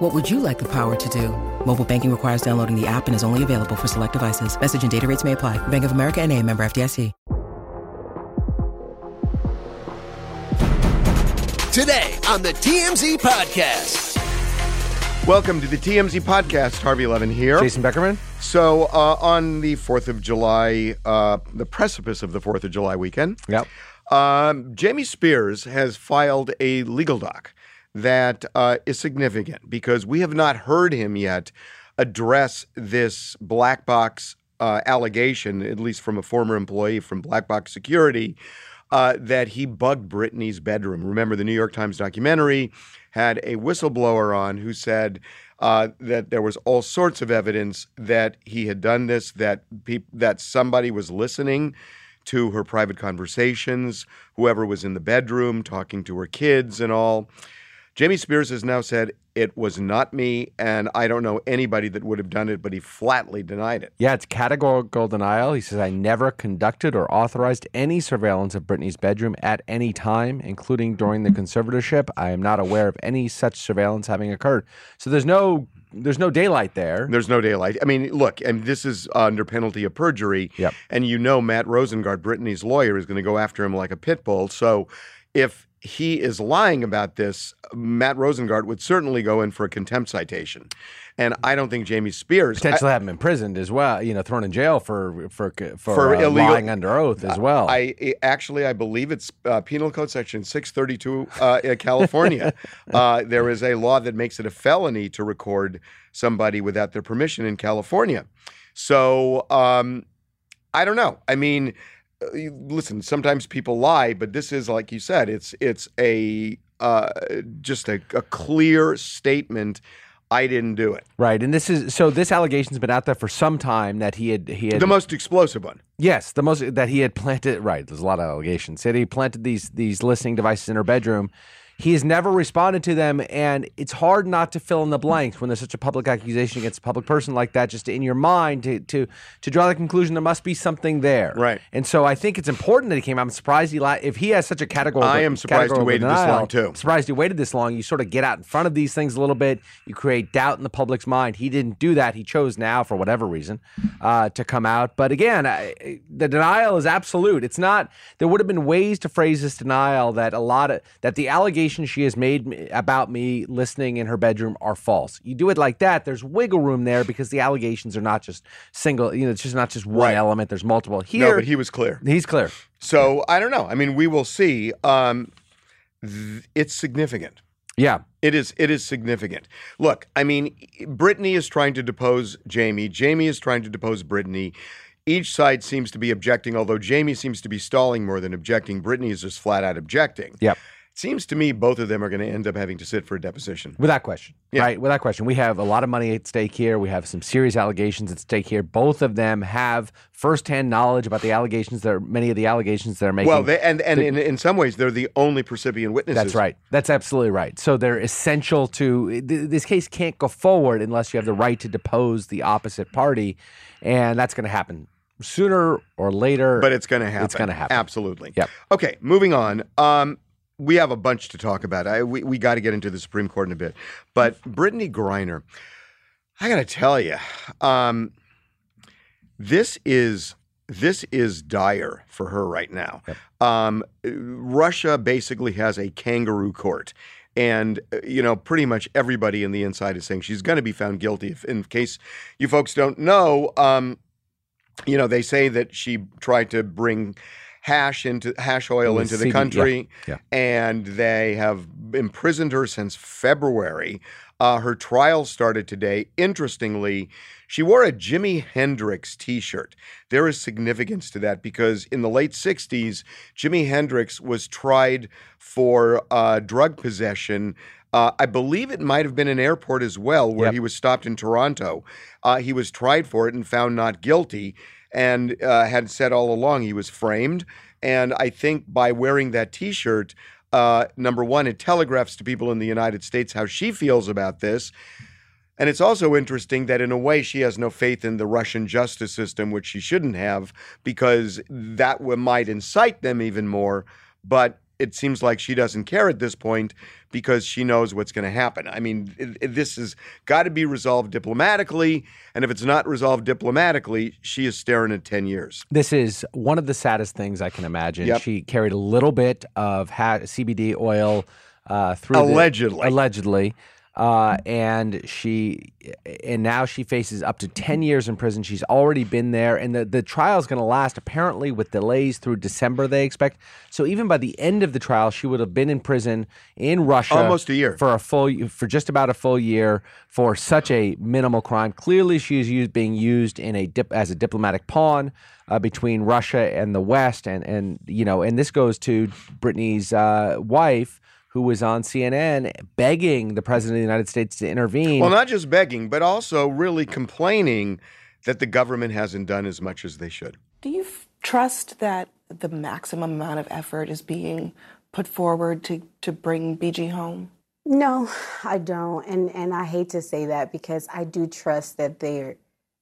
What would you like the power to do? Mobile banking requires downloading the app and is only available for select devices. Message and data rates may apply. Bank of America and a member FDIC. Today on the TMZ Podcast. Welcome to the TMZ podcast. Harvey Levin here. Jason Beckerman. So, uh, on the 4th of July, uh, the precipice of the 4th of July weekend, Yep. um, Jamie Spears has filed a legal doc that uh, is significant because we have not heard him yet address this black box uh, allegation, at least from a former employee from Black Box Security, uh, that he bugged Britney's bedroom. Remember, the New York Times documentary had a whistleblower on who said uh, that there was all sorts of evidence that he had done this, that peop- that somebody was listening to her private conversations, whoever was in the bedroom talking to her kids and all. Jamie Spears has now said it was not me, and I don't know anybody that would have done it, but he flatly denied it. Yeah, it's categorical denial. He says, I never conducted or authorized any surveillance of Britney's bedroom at any time, including during the conservatorship. I am not aware of any such surveillance having occurred. So there's no there's no daylight there. There's no daylight. I mean, look, and this is under penalty of perjury. Yep. And you know Matt Rosengart, Britney's lawyer, is going to go after him like a pit bull. So if he is lying about this, Matt Rosengart would certainly go in for a contempt citation. And I don't think Jamie Spears Potentially have him imprisoned as well, you know, thrown in jail for for for, For uh, illegal- lying under oath as well. I, I actually I believe it's uh, Penal Code Section 632 uh, in California. uh, there is a law that makes it a felony to record somebody without their permission in California. So um, I don't know. I mean, uh, listen. Sometimes people lie, but this is like you said. It's it's a uh, just a, a clear statement. I didn't do it. right, and this is so this allegation's been out there for some time that he had he had The most explosive one. Yes, the most that he had planted. Right, there's a lot of allegations. Said he planted these these listening devices in her bedroom. He has never responded to them, and it's hard not to fill in the blanks when there's such a public accusation against a public person like that. Just in your mind to to to draw the conclusion there must be something there. Right. And so I think it's important that he came out. I'm surprised he if he has such a category. I am surprised he waited this long, too. Surprised he waited this long. You sort of get out in front of these things a little bit. You create doubt in the public's mind. He didn't do that. He chose now, for whatever reason, uh, to come out. But again, I, the denial is absolute. It's not. There would have been ways to phrase this denial that a lot of that the allegations she has made about me listening in her bedroom are false. You do it like that. There's wiggle room there because the allegations are not just single. You know, it's just not just one Right. element. There's multiple. Here, no, but he was clear. he's clear. So I don't know. I mean, we will see. Um, th- it's significant. Yeah. It is. It is significant. Look, I mean, Britney is trying to depose Jamie. Jamie is trying to depose Britney. Each side seems to be objecting, although Jamie seems to be stalling more than objecting. Britney is just flat out objecting. Yep. Seems to me both of them are going to end up having to sit for a deposition. Without question. Yeah. Right? Without question. We have a lot of money at stake here. We have some serious allegations at stake here. Both of them have firsthand knowledge about the allegations that are many of the allegations that are making. Well, they, and and in, in some ways, they're the only percipient witnesses. that's right. That's absolutely right. So they're essential to th- this case can't go forward unless you have the right to depose the opposite party, and that's going to happen sooner or later. But it's going to happen. It's gonna happen. Absolutely. Yep. Okay, moving on. Um, we have a bunch to talk about. I, we we got to get into the Supreme Court in a bit. But Brittney Griner, I got to tell you, um, this is this is dire for her right now. Um, Russia basically has a kangaroo court. And, uh, you know, pretty much everybody in the inside is saying she's going to be found guilty. If, in case you folks don't know, um, you know, they say that she tried to bring hash into hash oil into the CD, yeah, country, yeah. and they have imprisoned her since February. Uh, her trial started today. Interestingly, she wore a Jimi Hendrix T-shirt. There is significance to that because in the late '60s, Jimi Hendrix was tried for uh, drug possession. Uh, I believe it might have been an airport as well, where Yep. he was stopped in Toronto. Uh, he was tried for it and found not guilty. And uh, had said all along he was framed. And I think by wearing that T-shirt, uh, number one, it telegraphs to people in the United States how she feels about this. And it's also interesting that, in a way, she has no faith in the Russian justice system, which she shouldn't have, because that might incite them even more. But it seems like she doesn't care at this point because she knows what's going to happen. I mean, it, it, this has got to be resolved diplomatically. And if it's not resolved diplomatically, she is staring at 10 years. This is one of the saddest things I can imagine. Yep. She carried a little bit of ha- CBD oil uh, through the- Allegedly. Uh, and she and now she faces up to 10 years in prison she's already been there and the, the trial is going to last apparently with delays through december they expect so even by the end of the trial she would have been in prison in russia Almost a year. for a full for just about a full year for such a minimal crime. Clearly, she is used, being used in a dip, as a diplomatic pawn uh, between Russia and the West, and and you know, and this goes to Brittney's uh, wife. Who was on CNN begging the president of the United States to intervene? Well, not just begging, but also really complaining that the government hasn't done as much as they should. Do you f- trust that the maximum amount of effort is being put forward to, to bring BG home? No, I don't. And and I hate to say that because I do trust that they're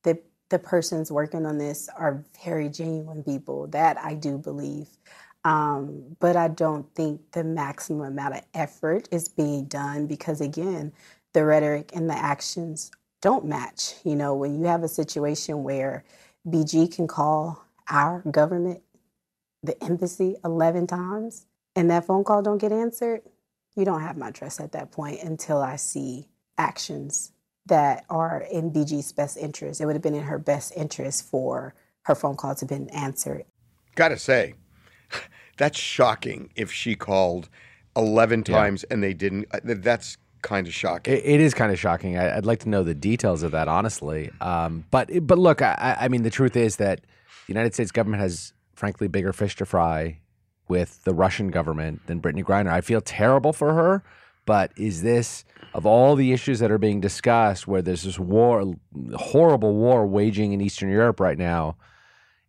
the the persons working on this are very genuine people. That I do believe. Um, but I don't think the maximum amount of effort is being done because again, the rhetoric and the actions don't match. You know, when you have a situation where BG can call our government, the embassy 11 times and that phone call don't get answered, you don't have my trust at that point until I see actions that are in BG's best interest. It would have been in her best interest for her phone call to have been answered. Gotta say, that's shocking if she called 11 Yeah. times and they didn't. uh, That's kind of shocking. It, it is kind of shocking. I, I'd like to know the details of that, honestly. Um, but but look, I, I mean, the truth is that the United States government has, frankly, bigger fish to fry with the Russian government than Brittney Griner. I feel terrible for her, but is this of all the issues that are being discussed, where there's this war, horrible war waging in Eastern Europe right now,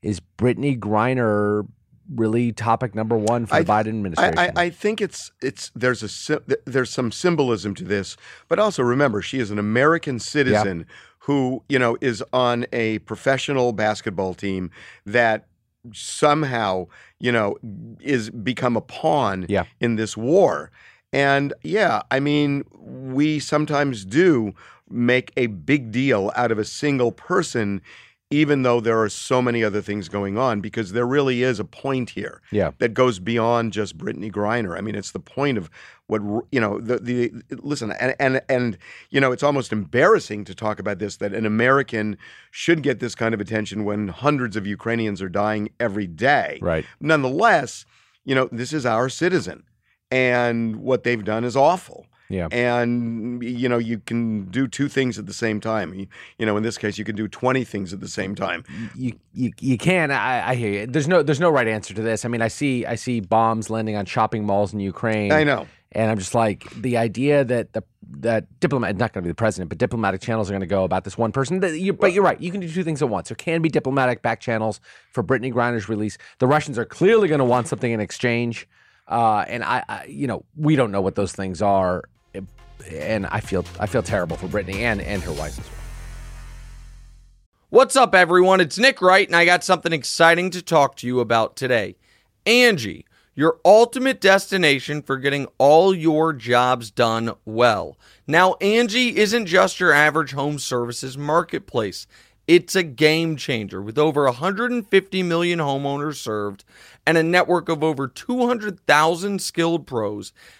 is Brittney Griner really topic number one for the Biden administration? I, I, I think it's it's there's a there's some symbolism to this, but also remember she is an American citizen who you know is on a professional basketball team that somehow you know is become a pawn Yeah. in this war. And yeah, I mean, we sometimes do make a big deal out of a single person, even though there are so many other things going on, because there really is a point here yeah. that goes beyond just Brittney Griner. I mean, it's the point of what you know. The the listen, and and and you know, it's almost embarrassing to talk about this that an American should get this kind of attention when hundreds of Ukrainians are dying every day. Right. Nonetheless, you know, this is our citizen, and what they've done is awful. Yeah. And you know, you can do two things at the same time. You, you know, in this case, you can do twenty things at the same time. you you, you can. I, I hear you. There's no there's no right answer to this. I mean i see i see bombs landing on shopping malls in ukraine. I know. and i'm just like the idea that the that diplomat not going to be the president but diplomatic channels are going to go about this one person you, but you're right. You can do two things at once. There can be diplomatic back channels for brittney griner's release. The russians are clearly going to want something in exchange. Uh, and I, I you know we don't know what those things are and i feel i feel terrible for brittney and and her wife as well What's up, everyone? It's Nick Wright, and I got something exciting to talk to you about today. Angie, your ultimate destination for getting all your jobs done well. Now, Angie isn't just your average home services marketplace. It's a game changer with over 150 million homeowners served and a network of over 200,000 skilled pros.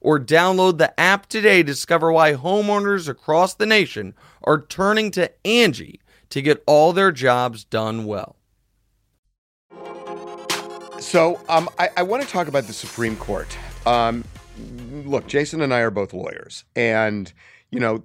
or download the app today to discover why homeowners across the nation are turning to Angie to get all their jobs done well. So um, I, I want to talk about the Supreme Court. Um, look, Jason and I are both lawyers, and you know,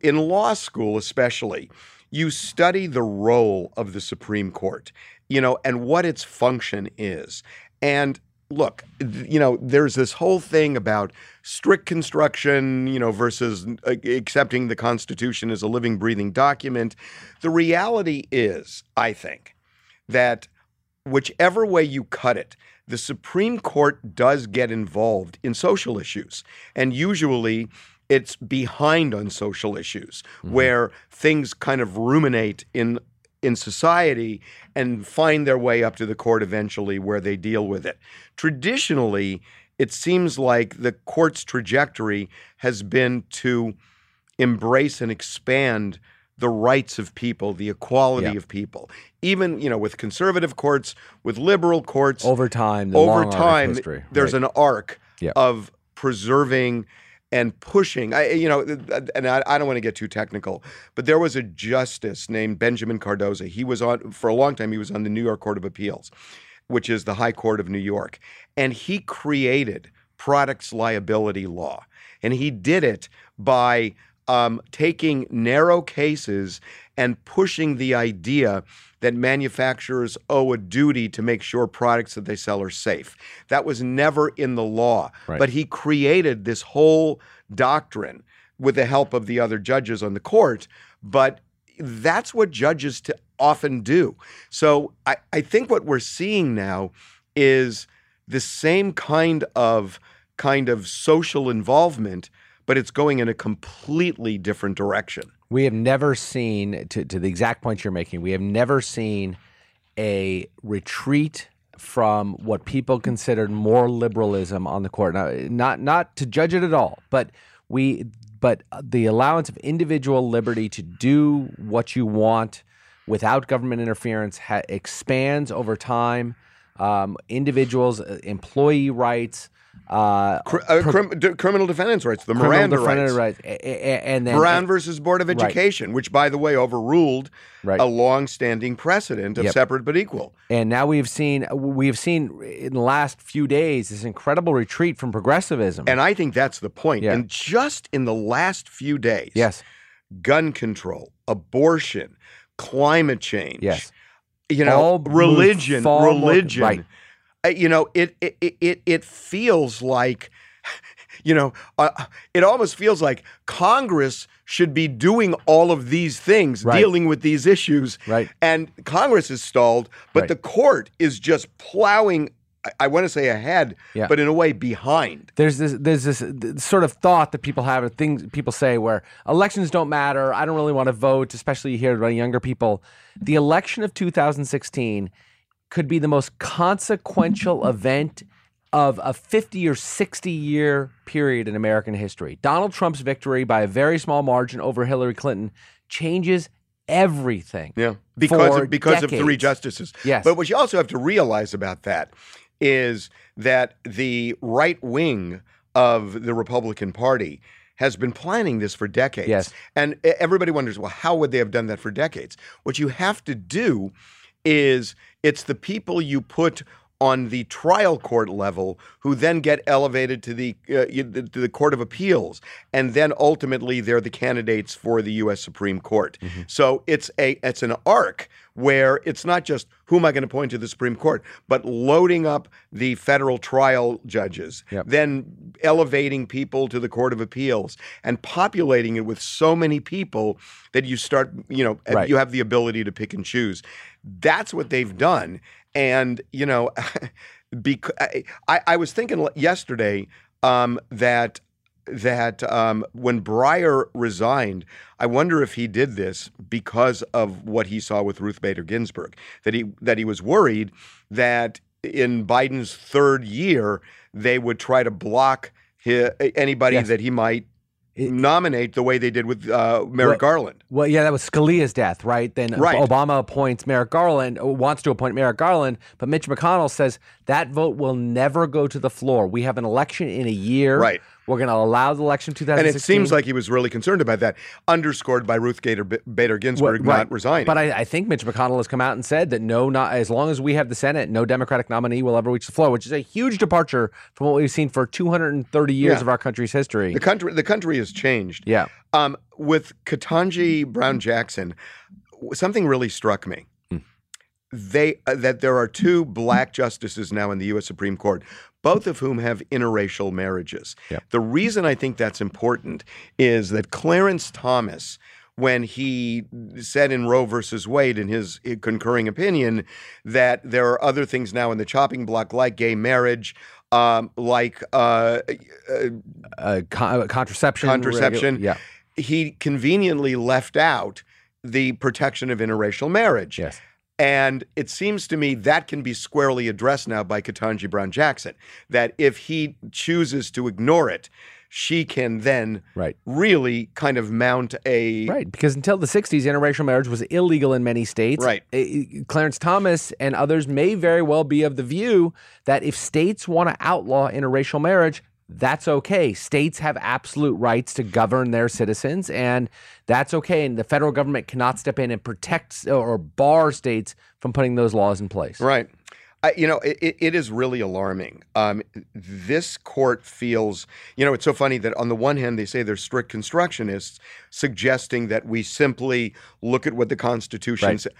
in law school especially, you study the role of the Supreme Court, you know, and what its function is. And look, you know, there's this whole thing about strict construction, you know, versus uh, accepting the Constitution as a living, breathing document. The reality is, I think, that whichever way you cut it, the Supreme Court does get involved in social issues. And usually it's behind on social issues where things kind of ruminate in in society and find their way up to the court eventually where they deal with it. Traditionally, it seems like the court's trajectory has been to embrace and expand the rights of people, the equality Yeah. of people. Even, you know, with conservative courts, with liberal courts, Over time, the over long arc of time, history, there's right. an arc Yeah. of preserving and pushing. I, you know, and I, I don't want to get too technical, but there was a justice named Benjamin Cardozo. He was on for a long time. He was on the New York Court of Appeals, which is the High Court of New York, and he created products liability law, and he did it by um, taking narrow cases and pushing the idea that manufacturers owe a duty to make sure products that they sell are safe. That was never in the law, Right. but he created this whole doctrine with the help of the other judges on the court. But that's what judges to often do. So I, I think what we're seeing now is the same kind of kind of social involvement, but it's going in a completely different direction. We have never seen, to, to the exact point you're making, we have never seen a retreat from what people considered more liberalism on the court. Now, not not to judge it at all, but we, but the allowance of individual liberty to do what you want without government interference ha- expands over time. Um, individuals, uh, employee rights, uh, Cr- uh, crim- d- criminal defendants' rights, the Miranda rights. rights, a- a- and then Brown versus Board of Right. Education, which, by the way, overruled Right. a long-standing precedent of Yep. separate but equal. And now we've seen we've seen in the last few days this incredible retreat from progressivism. And I think that's the point. Yeah. And just in the last few days, yes, gun control, abortion, climate change, yes, you know, All religion, more- religion. right. You know, it it it- it feels like, you know, uh, it almost feels like Congress should be doing all of these things, Right. dealing with these issues, Right. And Congress is stalled, but Right. the court is just plowing. I, I want to say ahead, Yeah. but in a way behind. there's this there's this sort of thought that people have, or things people say, where elections don't matter. I don't really want to vote, especially you hear it about younger people. The election of 2016 could be the most consequential event of a 50 or 60 year period in American history. Donald Trump's victory by a very small margin over Hillary Clinton changes everything. Yeah, because of, because of three justices. Yes. but what you also have to realize about that is that the right wing of the Republican Party has been planning this for decades. Yes. and everybody wonders, well, how would they have done that for decades? What you have to do is it's the people you put on the trial court level who then get elevated to the uh, to the court of appeals and then ultimately they're the candidates for the US Supreme Court. So it's a it's an arc where it's not just who am I going to appoint to the Supreme Court but loading up the federal trial judges Yep. then elevating people to the court of appeals and populating it with so many people that you start you know Right. you have the ability to pick and choose that's what they've done and you know because I, I was thinking yesterday um, that that um, when Breyer resigned, I wonder if he did this because of what he saw with Ruth Bader Ginsburg. That he that he was worried that in Biden's third year they would try to block hi anybody Yes. that he might It- nominate the way they did with uh, Merrick Well- Garland. Well, yeah, that was Scalia's death, right? Then Right. Obama appoints Merrick Garland, uh, wants to appoint Merrick Garland, but Mitch McConnell says that vote will never go to the floor. We have an election in a year. Right. We're going to allow the election 2016. And it seems like he was really concerned about that, underscored by Ruth Gator, Bader Ginsburg Well, not resigning. But I, I think Mitch McConnell has come out and said that no, not as long as we have the Senate, no Democratic nominee will ever reach the floor, which is a huge departure from what we've seen for 230 years Yeah. of our country's history. the country, the country has changed. yeah. Um, with Ketanji Brown Jackson, something really struck me. Hmm. They uh, that there are two black justices now in the U.S. Supreme Court, both of whom have interracial marriages. Yep. The reason I think that's important is that Clarence Thomas. When he said in Roe versus Wade, in his concurring opinion, that there are other things now in the chopping block, like gay marriage, um, like uh, uh, Uh, con- contraception. Contraception. regu- yeah. he conveniently left out the protection of interracial marriage. Yes. And it seems to me that can be squarely addressed now by Ketanji Brown Jackson. That if he chooses to ignore it, she can then Right. really kind of mount a Right, because until the 60s, interracial marriage was illegal in many states. Right. Uh, Clarence Thomas and others may very well be of the view that if states want to outlaw interracial marriage, that's okay. States have absolute rights to govern their citizens, and that's okay. And the federal government cannot step in and protect or bar states from putting those laws in place. Right. I, you know, it, it- is really alarming. Um, this court feels, you know, it's so funny that on the one hand, they say they're strict constructionists, suggesting that we simply look at what the Constitution Right. says.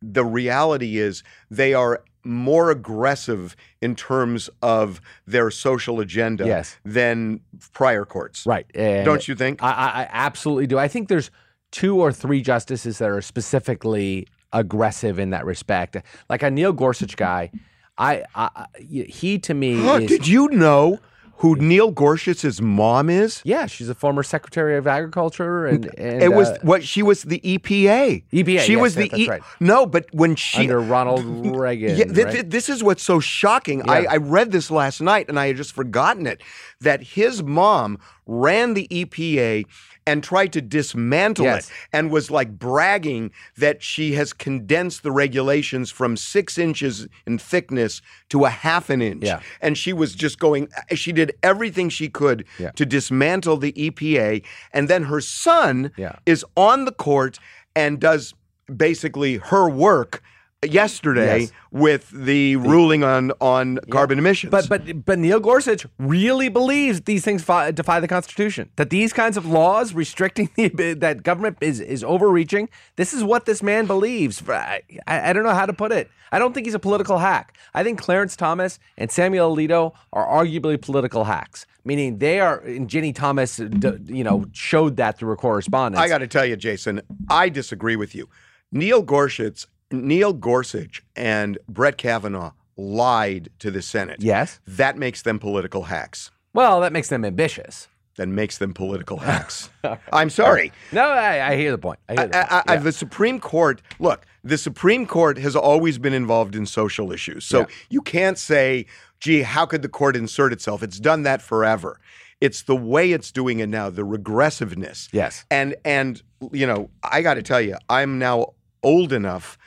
The reality is they are more aggressive in terms of their social agenda Yes. than prior courts. Right. And Don't you think? I, I, I absolutely do. I think there's two or three justices that are specifically aggressive in that respect. Like a Neil Gorsuch guy, I, I I- he to me Huh, is. did you know who Neil Gorsuch's mom is? yeah, she's a former Secretary of Agriculture, and, and it was uh, what she was the EPA. EPA, She yes, was the E- right. no, but when she under Ronald Reagan. yeah, th- right? th- this is what's so shocking. I, I read this last night and I had just forgotten it. That his mom ran the EPA and tried to dismantle Yes. it and was like bragging that she has condensed the regulations from six inches in thickness to a half an inch. Yeah. And she was just going, she did everything she could Yeah. to dismantle the EPA. And then her son Yeah. is on the court and does basically her work yesterday Yes. with the, ruling on on carbon emissions. But but but Neil Gorsuch really believes these things fi- defy the Constitution. That these kinds of laws restricting the that government is is overreaching. This is what this man believes. I, I I don't know how to put it. I don't think he's a political hack. I think Clarence Thomas and Samuel Alito are arguably political hacks. Meaning they are. And Ginny Thomas, you know, showed that through a correspondence. I got to tell you, Jason, I disagree with you. Neil Gorsuch, Neil Gorsuch, and Brett Kavanaugh lied to the Senate. yes. That makes them political hacks. Well, that makes them ambitious. That makes them political hacks. I'm sorry. No, I, I hear the point. I hear the point. I, I, Yeah. The Supreme Court, look, the Supreme Court has always been involved in social issues. So Yeah. you can't say, gee, how could the court insert itself? It's done that forever. It's the way it's doing it now, the regressiveness. Yes. And and you know, I got to tell you, I'm now old enough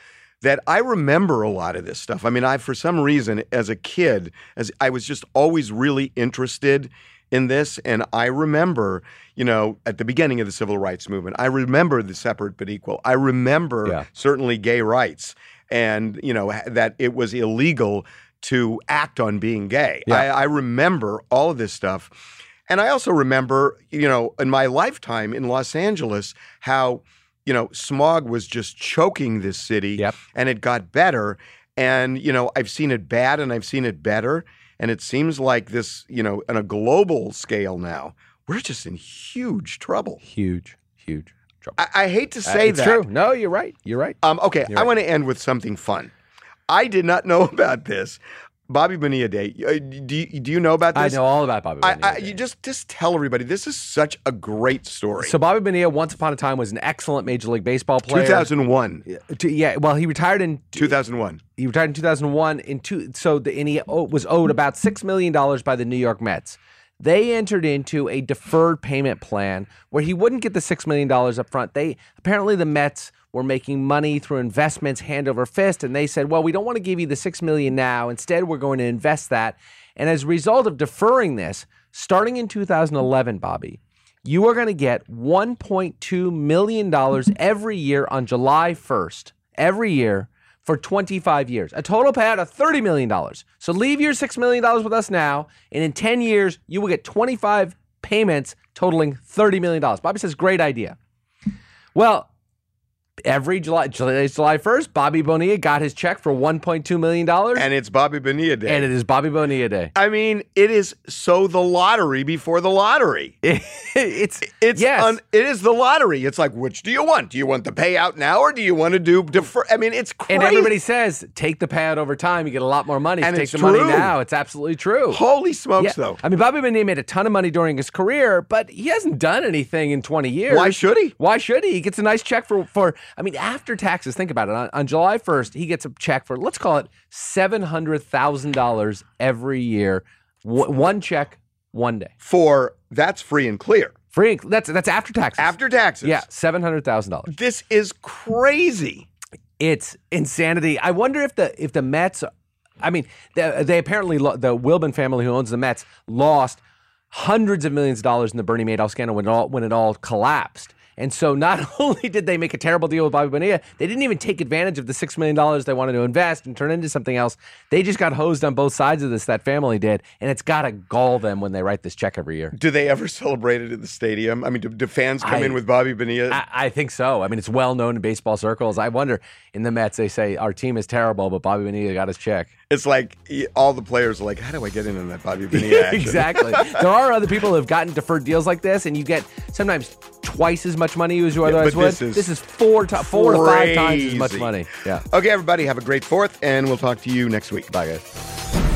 that I remember a lot of this stuff. I mean, I for some reason as a kid, as I was just always really interested in this and I remember, you know, at the beginning of the civil rights movement, I remember the separate but equal. I remember Yeah. certainly gay rights and, you know, that it was illegal to act on being gay. Yeah. I, I remember all of this stuff. And I also remember, you know, in my lifetime in Los Angeles, how, you know, smog was just choking this city Yep. and it got better. And, you know, I've seen it bad and I've seen it better. And it seems like this, you know, on a global scale now, we're just in huge trouble. huge, huge trouble. I, I hate to Uh, say it's that. true. No, you're right. You're right. Um, okay, You're I right. want to end with something fun. I did not know about this. Bobby Bonilla Day. Uh, Do you, do you know about this? I know all about Bobby I, Bonilla. I, Day. you just just tell everybody this is such a great story. so Bobby Bonilla, once upon a time, was an excellent Major League Baseball player. 2001. Yeah, well, he retired in 2001. he retired in 2001 in two so the, and he was owed about 6 million dollars by the New York Mets. They entered into a deferred payment plan where he wouldn't get the 6 million dollars up front. They apparently the Mets were making money through investments hand over fist and they said, "Well, we don't want to give you the 6 million now. Instead, we're going to invest that." And as a result of deferring this, starting in 2011, Bobby, you are going to get $1.2 million every year on July 1st, every year for 25 years. A total payout of $30 million. So leave your $6 million with us now, and in 10 years, you will get 25 payments totaling $30 million. Bobby says, great idea. Well, every July, July, July 1st, Bobby Bonilla got his check for $1.2 million, and, And it's Bobby Bonilla Day. And it is Bobby Bonilla Day. I mean, it is so the lottery before the lottery. it's, It's yes. un- it is the lottery. It's like, which do you want? Do you want the payout now or do you want to do defer? I mean, it's crazy. And everybody says take the payout over time, you get a lot more money. And take it's the money true. now. It's absolutely true. Holy smokes, Yeah. though. I mean, Bobby Bonilla made a ton of money during his career, but he hasn't done anything in 20 years. Why should he? Why should he? He gets a nice check for, for I mean, after taxes, think about it. On, on July 1st, he gets a check for, let's call it $700,000 every year. W- one check, one day. For that's free and clear. Free. That's, that's after taxes. After taxes. Yeah, $700,000. This is crazy. it's insanity. I wonder if the if the Mets, I mean, they, they apparently lo- the Wilpon family who owns the Mets lost hundreds of millions of dollars in the Bernie Madoff scandal when it all when it all collapsed. And so not only did they make a terrible deal with Bobby Bonilla, they didn't even take advantage of the six million dollars they wanted to invest and turn into something else. They just got hosed on both sides of this. That family did, and it's got to gall them when they write this check every year. Do they ever celebrate it at the stadium? I mean, do, do fans come I- in with Bobby Bonilla? I, I think so. I mean, it's well known in baseball circles. I wonder in the Mets they say our team is terrible, but Bobby Bonilla got his check. it's like all the players are like, how do I get in on that Bobby Bonilla exactly. there are other people who have gotten deferred deals like this, and you get sometimes twice as much money as you otherwise but would. this is four to, four to five times as much money. Yeah. Okay, everybody, have a great fourth, and we'll talk to you next week. Bye, guys.